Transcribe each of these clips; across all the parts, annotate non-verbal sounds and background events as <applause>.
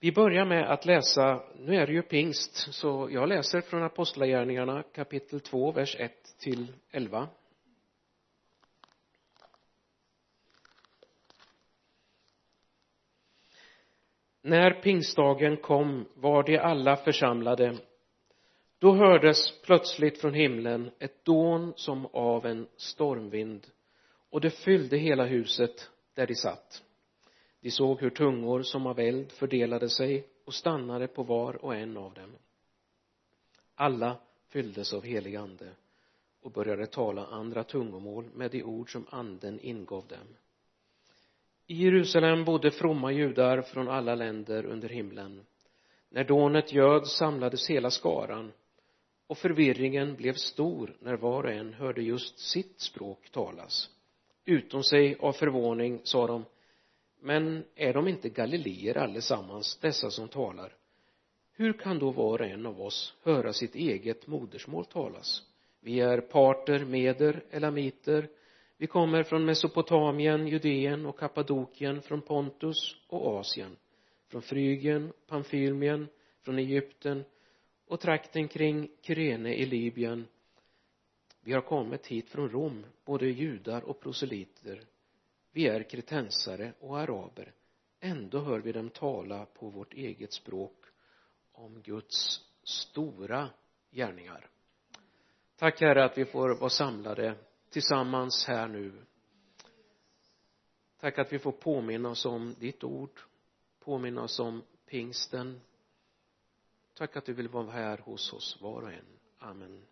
vi börjar med att läsa, nu är det ju pingst, så jag läser från Apostlagärningarna kapitel 2, vers 1 till 11. När pingstdagen kom var de alla församlade. Då hördes plötsligt från himlen ett dån som av en stormvind och det fyllde hela huset där de satt. De såg hur tungor som av eld fördelade sig och stannade på var och en av dem. Alla fylldes av helig ande och började tala andra tungomål med de ord som anden ingav dem. I Jerusalem bodde fromma judar från alla länder under himlen. När dånet göd samlades hela skaran och förvirringen blev stor när var och en hörde just sitt språk talas. Utom sig av förvåning sa de men är de inte galileer allesammans, dessa som talar? Hur kan då var och en av oss höra sitt eget modersmål talas? Vi är parter, meder, elamiter. Vi kommer från Mesopotamien, Judeen och Kappadokien, från Pontus och Asien, från Frygien, Pamfylmien, från Egypten och trakten kring Kyrene i Libyen. Vi har kommit hit från Rom, både judar och proselyter vi är kretensare och araber. Ändå hör vi dem tala på vårt eget språk om Guds stora gärningar. Tack herre att vi får vara samlade tillsammans här nu. Tack att vi får påminna oss om ditt ord påminna oss om pingsten. Tack att du vill vara här hos oss var och en. Amen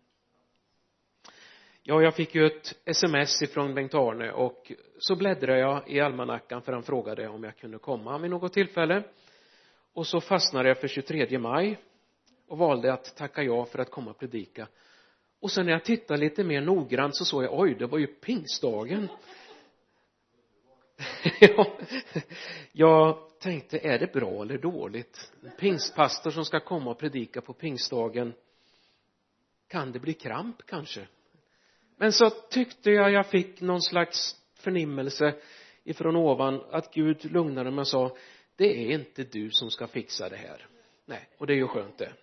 ja jag fick ju ett sms ifrån Bengt-Arne och så bläddrade jag i almanackan för han frågade om jag kunde komma vid något tillfälle. Och så fastnade jag för 23 maj och valde att tacka ja för att komma och predika. Och sen när jag tittade lite mer noggrant så såg jag oj det var ju pingstdagen. <laughs> Jag tänkte är det bra eller dåligt? En pingstpastor som ska komma och predika på pingstdagen kan det bli kramp kanske? Men så tyckte jag jag fick någon slags förnimmelse ifrån ovan att Gud lugnade mig och sa det är inte du som ska fixa det här. Nej och det är ju skönt det.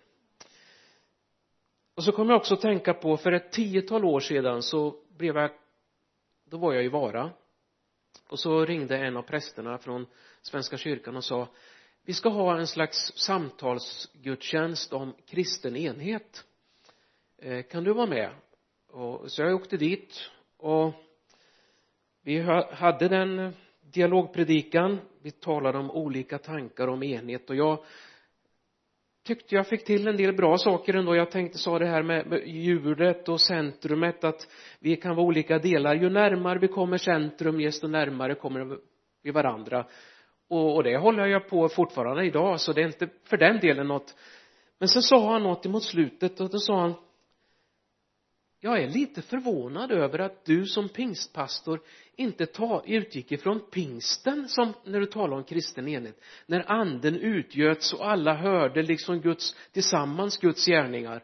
Och så kom jag också att tänka på för ett tiotal år sedan så blev jag då var jag i Vara. Och så ringde en av prästerna från Svenska kyrkan och sa vi ska ha en slags samtalsgudstjänst om kristen enhet. Eh, kan du vara med och så jag åkte dit och vi hade den dialogpredikan. Vi talade om olika tankar om enhet och jag tyckte jag fick till en del bra saker ändå. Jag tänkte sa det här med djuret och centrumet att vi kan vara olika delar. Ju närmare vi kommer centrum desto närmare kommer vi varandra. Och, och det håller jag på fortfarande idag så det är inte för den delen något. Men sen sa han något emot slutet och då sa han jag är lite förvånad över att du som pingstpastor inte ta, utgick ifrån pingsten som när du talar om kristen enhet. När anden utgöts och alla hörde liksom Guds tillsammans Guds gärningar.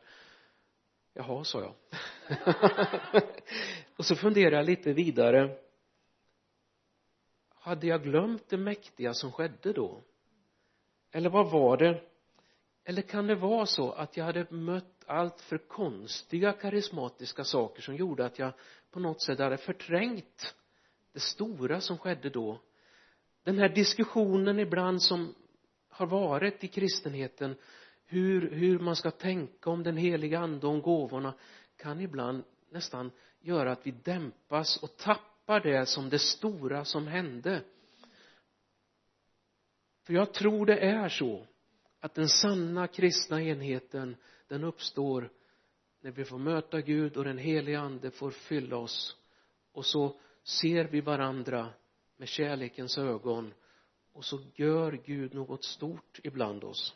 Jaha sa jag. <laughs> Och så funderade jag lite vidare. Hade jag glömt det mäktiga som skedde då? Eller vad var det? Eller kan det vara så att jag hade mött allt för konstiga karismatiska saker som gjorde att jag på något sätt hade förträngt det stora som skedde då. Den här diskussionen ibland som har varit i kristenheten hur, hur man ska tänka om den heliga ande och om gåvorna kan ibland nästan göra att vi dämpas och tappar det som det stora som hände. För jag tror det är så att den sanna kristna enheten den uppstår när vi får möta Gud och den heliga ande får fylla oss. Och så ser vi varandra med kärlekens ögon och så gör Gud något stort ibland oss.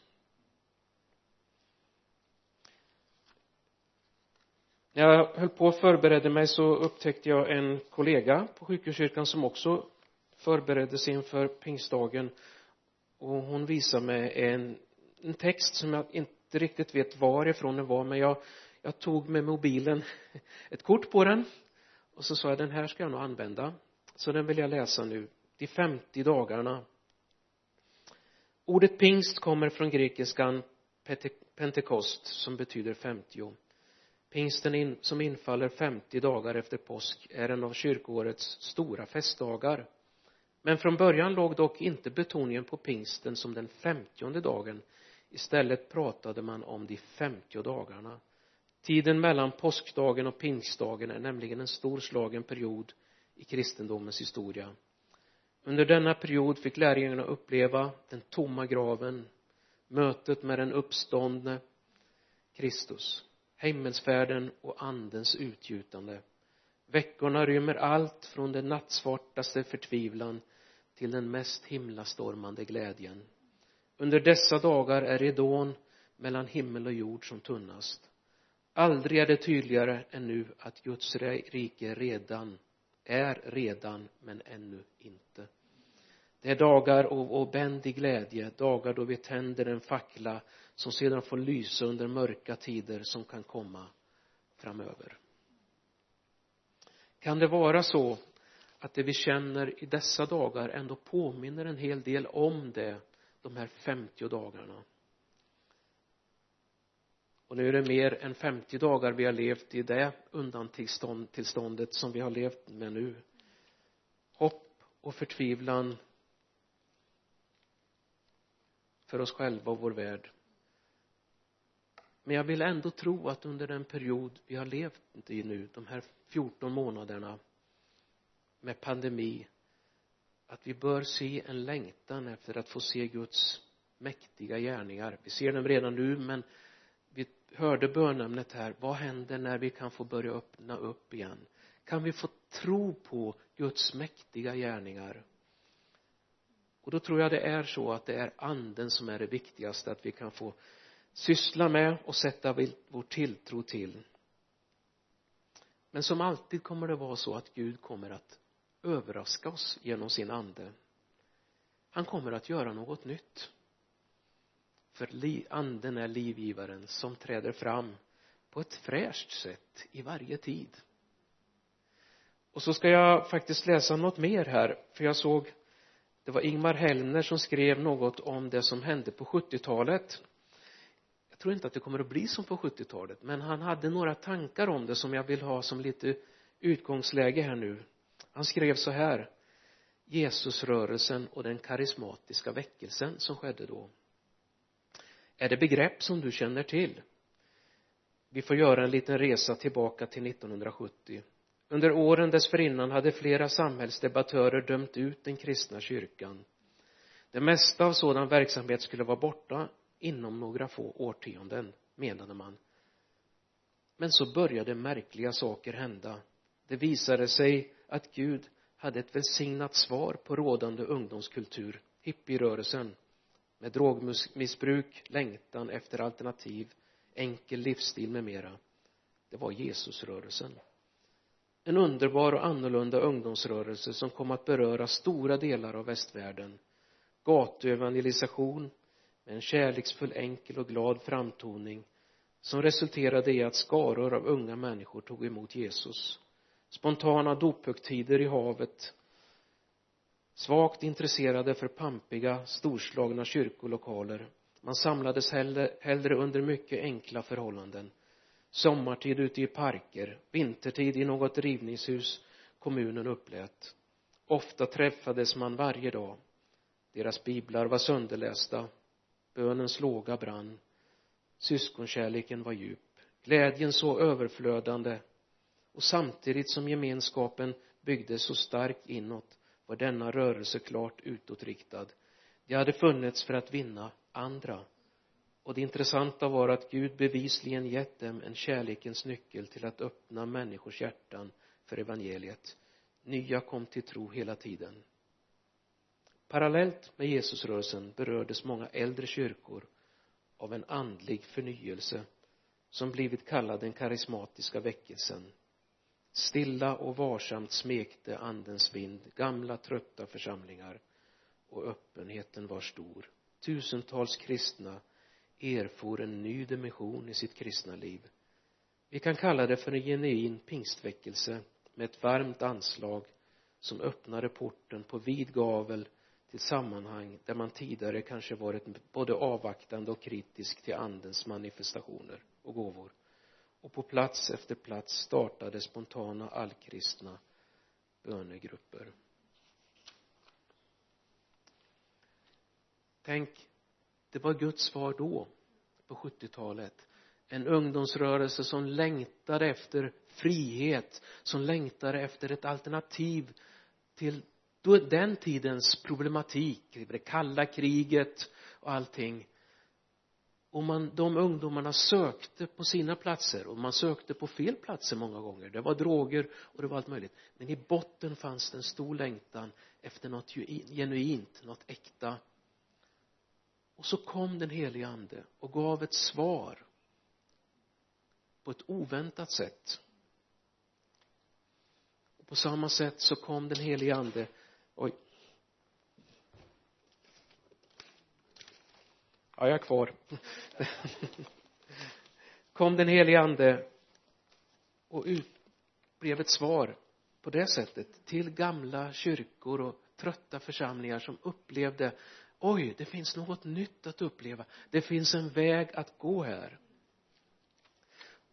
När jag höll på och förberedde mig så upptäckte jag en kollega på sjukhuskyrkan som också förberedde sig inför pingstdagen. Och hon visade mig en, en text som jag inte inte riktigt vet varifrån den var men jag, jag tog med mobilen <laughs> ett kort på den och så sa jag den här ska jag nog använda. Så den vill jag läsa nu. De 50 dagarna. Ordet pingst kommer från grekiskan pentekost som betyder femtio. Pingsten in, som infaller 50 dagar efter påsk är en av kyrkoårets stora festdagar. Men från början låg dock inte betoningen på pingsten som den femtionde dagen istället pratade man om de femtio dagarna. Tiden mellan påskdagen och pingstdagen är nämligen en storslagen period i kristendomens historia. Under denna period fick lärjungarna uppleva den tomma graven mötet med den uppståndne Kristus himmelsfärden och andens utgjutande. Veckorna rymmer allt från den nattsvartaste förtvivlan till den mest himlastormande glädjen under dessa dagar är ridån mellan himmel och jord som tunnast. Aldrig är det tydligare än nu att Guds rike redan är redan men ännu inte. Det är dagar av obändig glädje dagar då vi tänder en fackla som sedan får lysa under mörka tider som kan komma framöver. Kan det vara så att det vi känner i dessa dagar ändå påminner en hel del om det de här 50 dagarna. Och nu är det mer än 50 dagar vi har levt i det undantillståndet som vi har levt med nu. Hopp och förtvivlan för oss själva och vår värld. Men jag vill ändå tro att under den period vi har levt i nu de här 14 månaderna med pandemi att vi bör se en längtan efter att få se Guds mäktiga gärningar. Vi ser dem redan nu men vi hörde bönämnet här. Vad händer när vi kan få börja öppna upp igen? Kan vi få tro på Guds mäktiga gärningar? Och då tror jag det är så att det är anden som är det viktigaste att vi kan få syssla med och sätta vår tilltro till. Men som alltid kommer det vara så att Gud kommer att överraska oss genom sin ande. Han kommer att göra något nytt. För anden är livgivaren som träder fram på ett fräscht sätt i varje tid. Och så ska jag faktiskt läsa något mer här för jag såg det var Ingmar Hellner som skrev något om det som hände på 70-talet jag tror inte att det kommer att bli som på 70-talet men han hade några tankar om det som jag vill ha som lite utgångsläge här nu han skrev så här Jesusrörelsen och den karismatiska väckelsen som skedde då. Är det begrepp som du känner till? Vi får göra en liten resa tillbaka till 1970 under åren dessförinnan hade flera samhällsdebattörer dömt ut den kristna kyrkan. Det mesta av sådan verksamhet skulle vara borta inom några få årtionden menade man. Men så började märkliga saker hända. Det visade sig att Gud hade ett välsignat svar på rådande ungdomskultur hippierörelsen med drogmissbruk, längtan efter alternativ, enkel livsstil med mera. Det var Jesusrörelsen. En underbar och annorlunda ungdomsrörelse som kom att beröra stora delar av västvärlden. Gatuevangelisation med en kärleksfull, enkel och glad framtoning som resulterade i att skaror av unga människor tog emot Jesus. Spontana dophögtider i havet. Svagt intresserade för pampiga, storslagna kyrkolokaler. Man samlades hellre, hellre under mycket enkla förhållanden. Sommartid ute i parker vintertid i något rivningshus kommunen upplät. Ofta träffades man varje dag. Deras biblar var sönderlästa. Bönens låga brann. Syskonkärleken var djup. Glädjen så överflödande och samtidigt som gemenskapen byggdes så starkt inåt var denna rörelse klart utåtriktad. De hade funnits för att vinna andra. Och det intressanta var att Gud bevisligen gett dem en kärlekens nyckel till att öppna människors hjärtan för evangeliet. Nya kom till tro hela tiden. Parallellt med Jesusrörelsen berördes många äldre kyrkor av en andlig förnyelse som blivit kallad den karismatiska väckelsen stilla och varsamt smekte andens vind gamla trötta församlingar och öppenheten var stor. Tusentals kristna erfor en ny dimension i sitt kristna liv. Vi kan kalla det för en genuin pingstväckelse med ett varmt anslag som öppnade porten på vid gavel till sammanhang där man tidigare kanske varit både avvaktande och kritisk till andens manifestationer och gåvor och på plats efter plats startade spontana allkristna bönegrupper. Tänk det var Guds svar då på 70-talet en ungdomsrörelse som längtade efter frihet som längtade efter ett alternativ till den tidens problematik det kalla kriget och allting och man, de ungdomarna sökte på sina platser och man sökte på fel platser många gånger. Det var droger och det var allt möjligt. Men i botten fanns det en stor längtan efter något genuint, något äkta. Och så kom den helige ande och gav ett svar på ett oväntat sätt. Och på samma sätt så kom den helige ande. Oj. Ja jag är kvar. Kom den helige ande och ut blev ett svar på det sättet till gamla kyrkor och trötta församlingar som upplevde oj det finns något nytt att uppleva. Det finns en väg att gå här.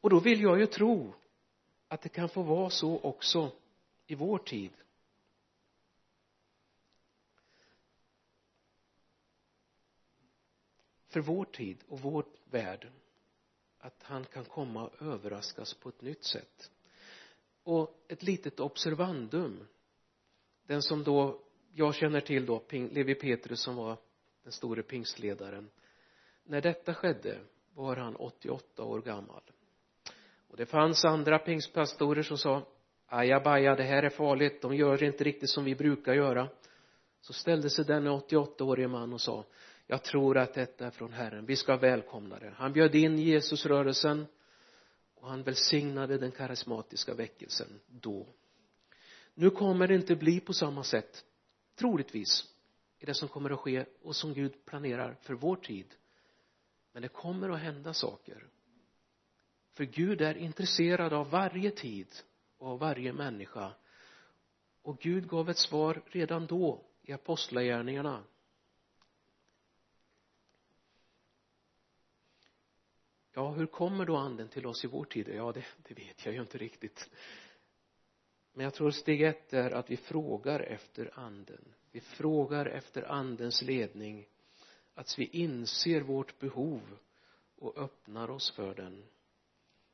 Och då vill jag ju tro att det kan få vara så också i vår tid. För vår tid och vår värld att han kan komma och överraskas på ett nytt sätt. Och ett litet observandum. Den som då jag känner till då Levi Petrus som var den store pingstledaren. När detta skedde var han 88 år gammal. Och det fanns andra pingstpastorer som sa ajabaja det här är farligt de gör inte riktigt som vi brukar göra. Så ställde sig denne 88-årige man och sa jag tror att detta är från Herren. Vi ska välkomna det. Han bjöd in Jesusrörelsen och han välsignade den karismatiska väckelsen då. Nu kommer det inte bli på samma sätt troligtvis i det som kommer att ske och som Gud planerar för vår tid. Men det kommer att hända saker. För Gud är intresserad av varje tid och av varje människa. Och Gud gav ett svar redan då i apostlagärningarna. Ja hur kommer då anden till oss i vår tid? Ja det, det vet jag ju inte riktigt. Men jag tror steg ett är att vi frågar efter anden. Vi frågar efter andens ledning. Att vi inser vårt behov och öppnar oss för den.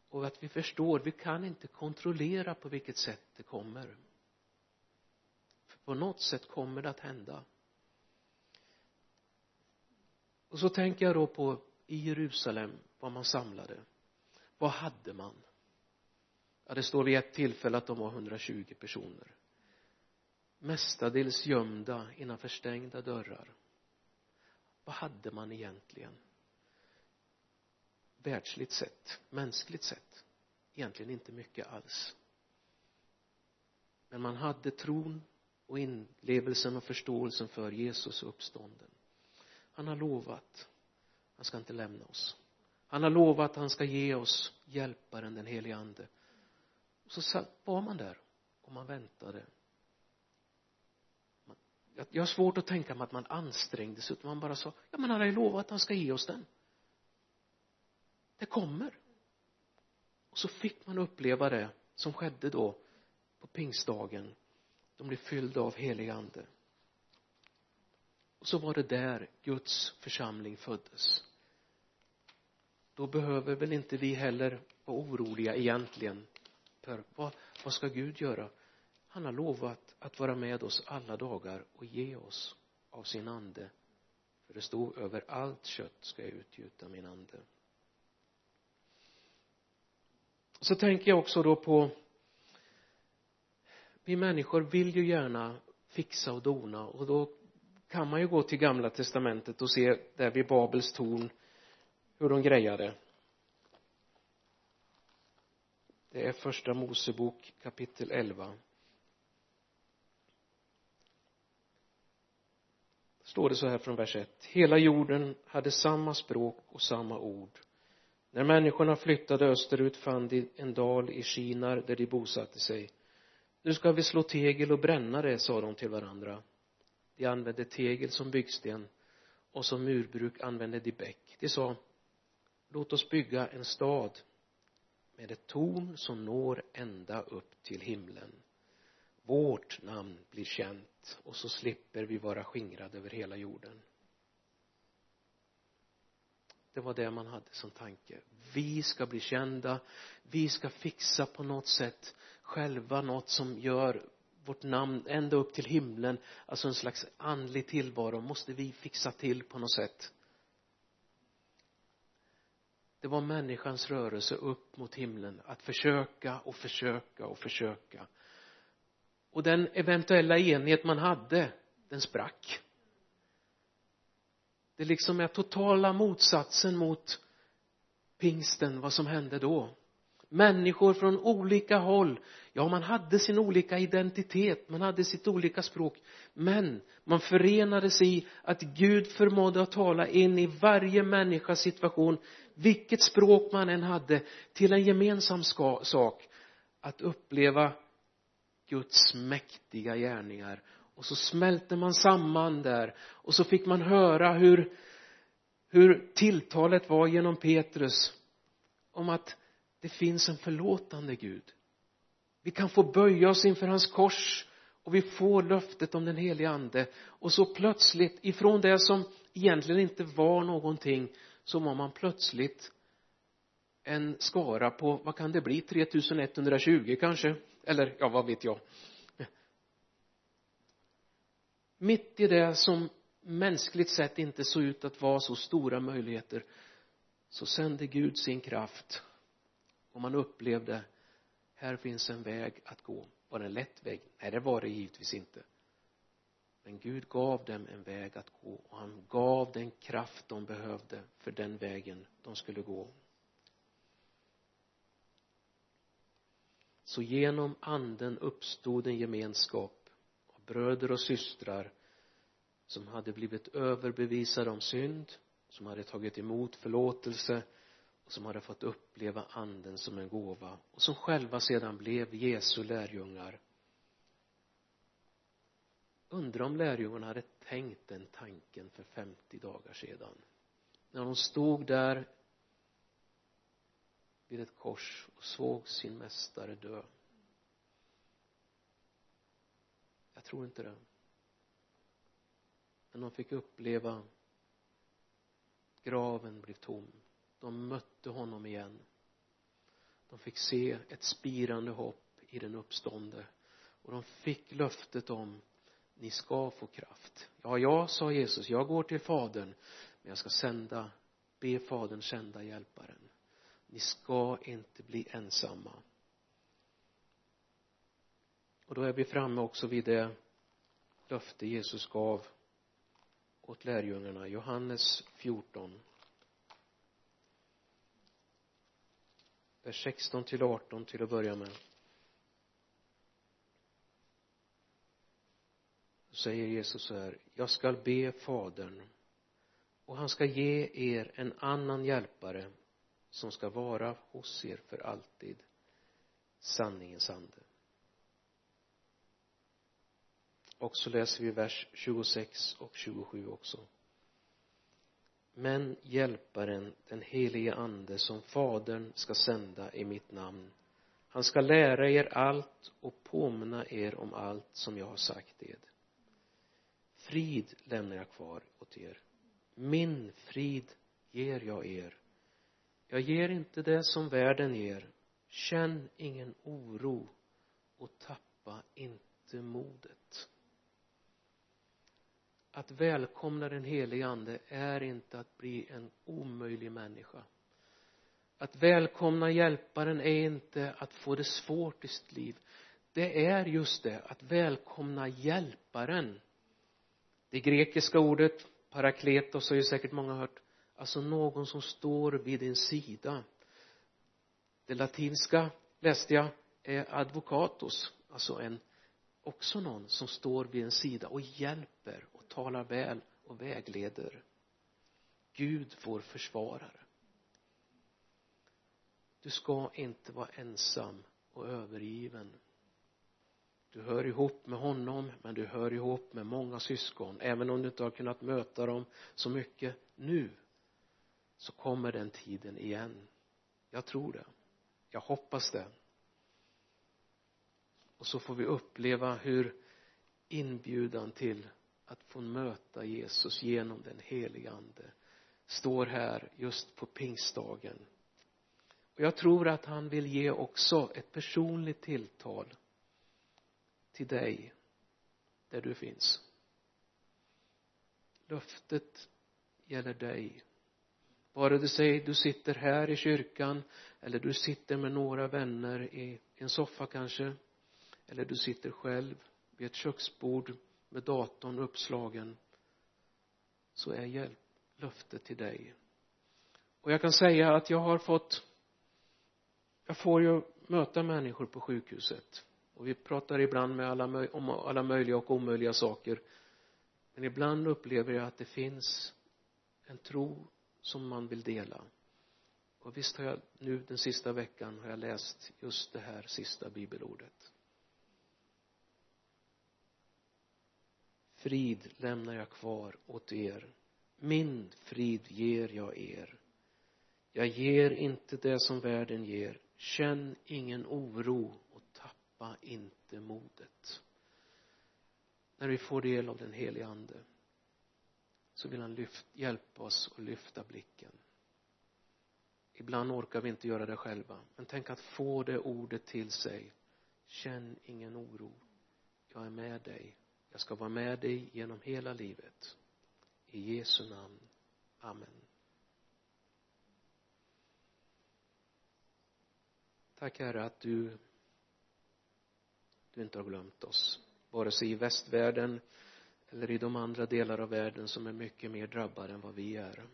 Och att vi förstår vi kan inte kontrollera på vilket sätt det kommer. För på något sätt kommer det att hända. Och så tänker jag då på i Jerusalem var man samlade. Vad hade man? Ja det står vid ett tillfälle att de var 120 personer. Mestadels gömda innanför stängda dörrar. Vad hade man egentligen? Världsligt sett mänskligt sett egentligen inte mycket alls. Men man hade tron och inlevelsen och förståelsen för Jesus uppstånden. Han har lovat han ska inte lämna oss. Han har lovat att han ska ge oss hjälparen den helige ande. Och så var man där och man väntade. Jag har svårt att tänka mig att man ansträngde sig utan man bara sa ja men han har ju lovat att han ska ge oss den. Det kommer. Och så fick man uppleva det som skedde då på pingstdagen. De blev fyllda av helig ande. Och så var det där Guds församling föddes då behöver väl inte vi heller vara oroliga egentligen för vad, vad ska Gud göra? Han har lovat att vara med oss alla dagar och ge oss av sin ande. För det stod över allt kött ska jag utgjuta min ande. Så tänker jag också då på vi människor vill ju gärna fixa och dona. Och då kan man ju gå till gamla testamentet och se där vid Babels torn hur de grejade det. Är första Mosebok kapitel 11 står det så här från vers 1 hela jorden hade samma språk och samma ord. När människorna flyttade österut fann de en dal i Shinar där de bosatte sig. Nu ska vi slå tegel och bränna det sa de till varandra. De använde tegel som byggsten och som murbruk använde de bäck. De sa låt oss bygga en stad med ett torn som når ända upp till himlen. Vårt namn blir känt och så slipper vi vara skingrade över hela jorden. Det var det man hade som tanke. Vi ska bli kända. Vi ska fixa på något sätt själva något som gör vårt namn ända upp till himlen. Alltså en slags andlig tillvaro måste vi fixa till på något sätt det var människans rörelse upp mot himlen att försöka och försöka och försöka. Och den eventuella enhet man hade den sprack. Det liksom är totala motsatsen mot pingsten vad som hände då människor från olika håll. Ja man hade sin olika identitet man hade sitt olika språk. Men man förenades i att Gud förmådde att tala in i varje människas situation vilket språk man än hade till en gemensam sak. Att uppleva Guds mäktiga gärningar. Och så smälte man samman där och så fick man höra hur hur tilltalet var genom Petrus om att det finns en förlåtande Gud. Vi kan få böja oss inför hans kors och vi får löftet om den helige ande. Och så plötsligt ifrån det som egentligen inte var någonting så var man plötsligt en skara på, vad kan det bli, 3120 kanske? Eller ja, vad vet jag? Mitt i det som mänskligt sett inte såg ut att vara så stora möjligheter så sände Gud sin kraft och man upplevde här finns en väg att gå. Var det en lätt väg? Nej det var det givetvis inte. Men Gud gav dem en väg att gå och han gav den kraft de behövde för den vägen de skulle gå. Så genom anden uppstod en gemenskap av bröder och systrar som hade blivit överbevisade om synd som hade tagit emot förlåtelse som hade fått uppleva anden som en gåva och som själva sedan blev Jesu lärjungar. Undrar om lärjungarna hade tänkt den tanken för 50 dagar sedan. När de stod där vid ett kors och såg sin mästare dö. Jag tror inte det. Men de fick uppleva graven blev tom de mötte honom igen. De fick se ett spirande hopp i den uppstående och de fick löftet om ni ska få kraft. Ja ja sa Jesus jag går till fadern men jag ska sända be fadern sända hjälparen. Ni ska inte bli ensamma. Och då är vi framme också vid det löfte Jesus gav åt lärjungarna. Johannes 14 vers 16 till 18 till att börja med. Då säger Jesus så här jag skall be fadern och han ska ge er en annan hjälpare som ska vara hos er för alltid. Sanningens ande. Och så läser vi vers 26 och 27 också men hjälparen den helige ande som fadern ska sända i mitt namn. Han ska lära er allt och påminna er om allt som jag har sagt er. Frid lämnar jag kvar åt er. Min frid ger jag er. Jag ger inte det som världen ger. Känn ingen oro och tappa inte modet att välkomna den helige ande är inte att bli en omöjlig människa. Att välkomna hjälparen är inte att få det svårt i sitt liv. Det är just det att välkomna hjälparen. Det grekiska ordet parakletos har ju säkert många hört. Alltså någon som står vid din sida. Det latinska läste jag är advocatus alltså en också någon som står vid en sida och hjälper talar väl och vägleder. Gud vår försvarare. Du ska inte vara ensam och övergiven. Du hör ihop med honom men du hör ihop med många syskon. Även om du inte har kunnat möta dem så mycket nu så kommer den tiden igen. Jag tror det. Jag hoppas det. Och så får vi uppleva hur inbjudan till att få möta Jesus genom den helige ande. Står här just på pingstdagen. Och jag tror att han vill ge också ett personligt tilltal till dig där du finns. Löftet gäller dig. Vare det sig du sitter här i kyrkan eller du sitter med några vänner i en soffa kanske eller du sitter själv vid ett köksbord med datorn uppslagen så är hjälp, löftet till dig. Och jag kan säga att jag har fått jag får ju möta människor på sjukhuset. Och vi pratar ibland med alla, om alla möjliga och omöjliga saker. Men ibland upplever jag att det finns en tro som man vill dela. Och visst har jag nu den sista veckan har jag läst just det här sista bibelordet. Frid lämnar jag kvar åt er. Min frid ger jag er. Jag ger inte det som världen ger. Känn ingen oro och tappa inte modet. När vi får del av den helige ande så vill han lyft, hjälpa oss att lyfta blicken. Ibland orkar vi inte göra det själva men tänk att få det ordet till sig. Känn ingen oro. Jag är med dig jag ska vara med dig genom hela livet. I Jesu namn. Amen. Tack herre att du du inte har glömt oss. Vare sig i västvärlden eller i de andra delar av världen som är mycket mer drabbade än vad vi är.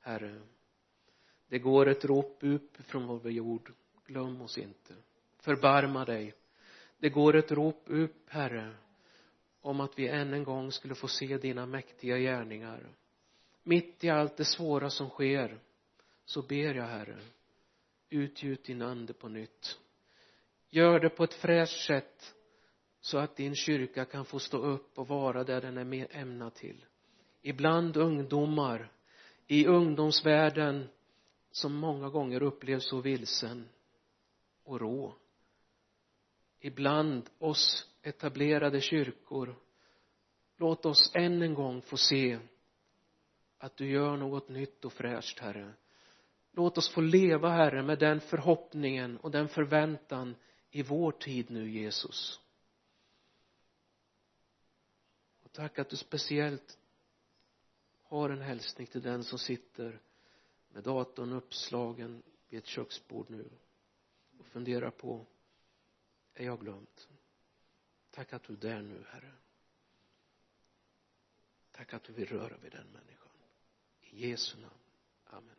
Herre det går ett rop upp från vår jord. Glöm oss inte. Förbarma dig. Det går ett rop upp herre om att vi än en gång skulle få se dina mäktiga gärningar. Mitt i allt det svåra som sker så ber jag herre utgjut din ande på nytt. Gör det på ett fräscht sätt så att din kyrka kan få stå upp och vara där den är ämnad till. Ibland ungdomar i ungdomsvärlden som många gånger upplevs så vilsen och rå. Ibland oss etablerade kyrkor. Låt oss än en gång få se att du gör något nytt och fräscht herre. Låt oss få leva herre med den förhoppningen och den förväntan i vår tid nu Jesus. Och tack att du speciellt har en hälsning till den som sitter med datorn uppslagen vid ett köksbord nu och funderar på är jag glömt? Tack att du är där nu herre. Tack att du vill röra vid den människan. I Jesu namn. Amen.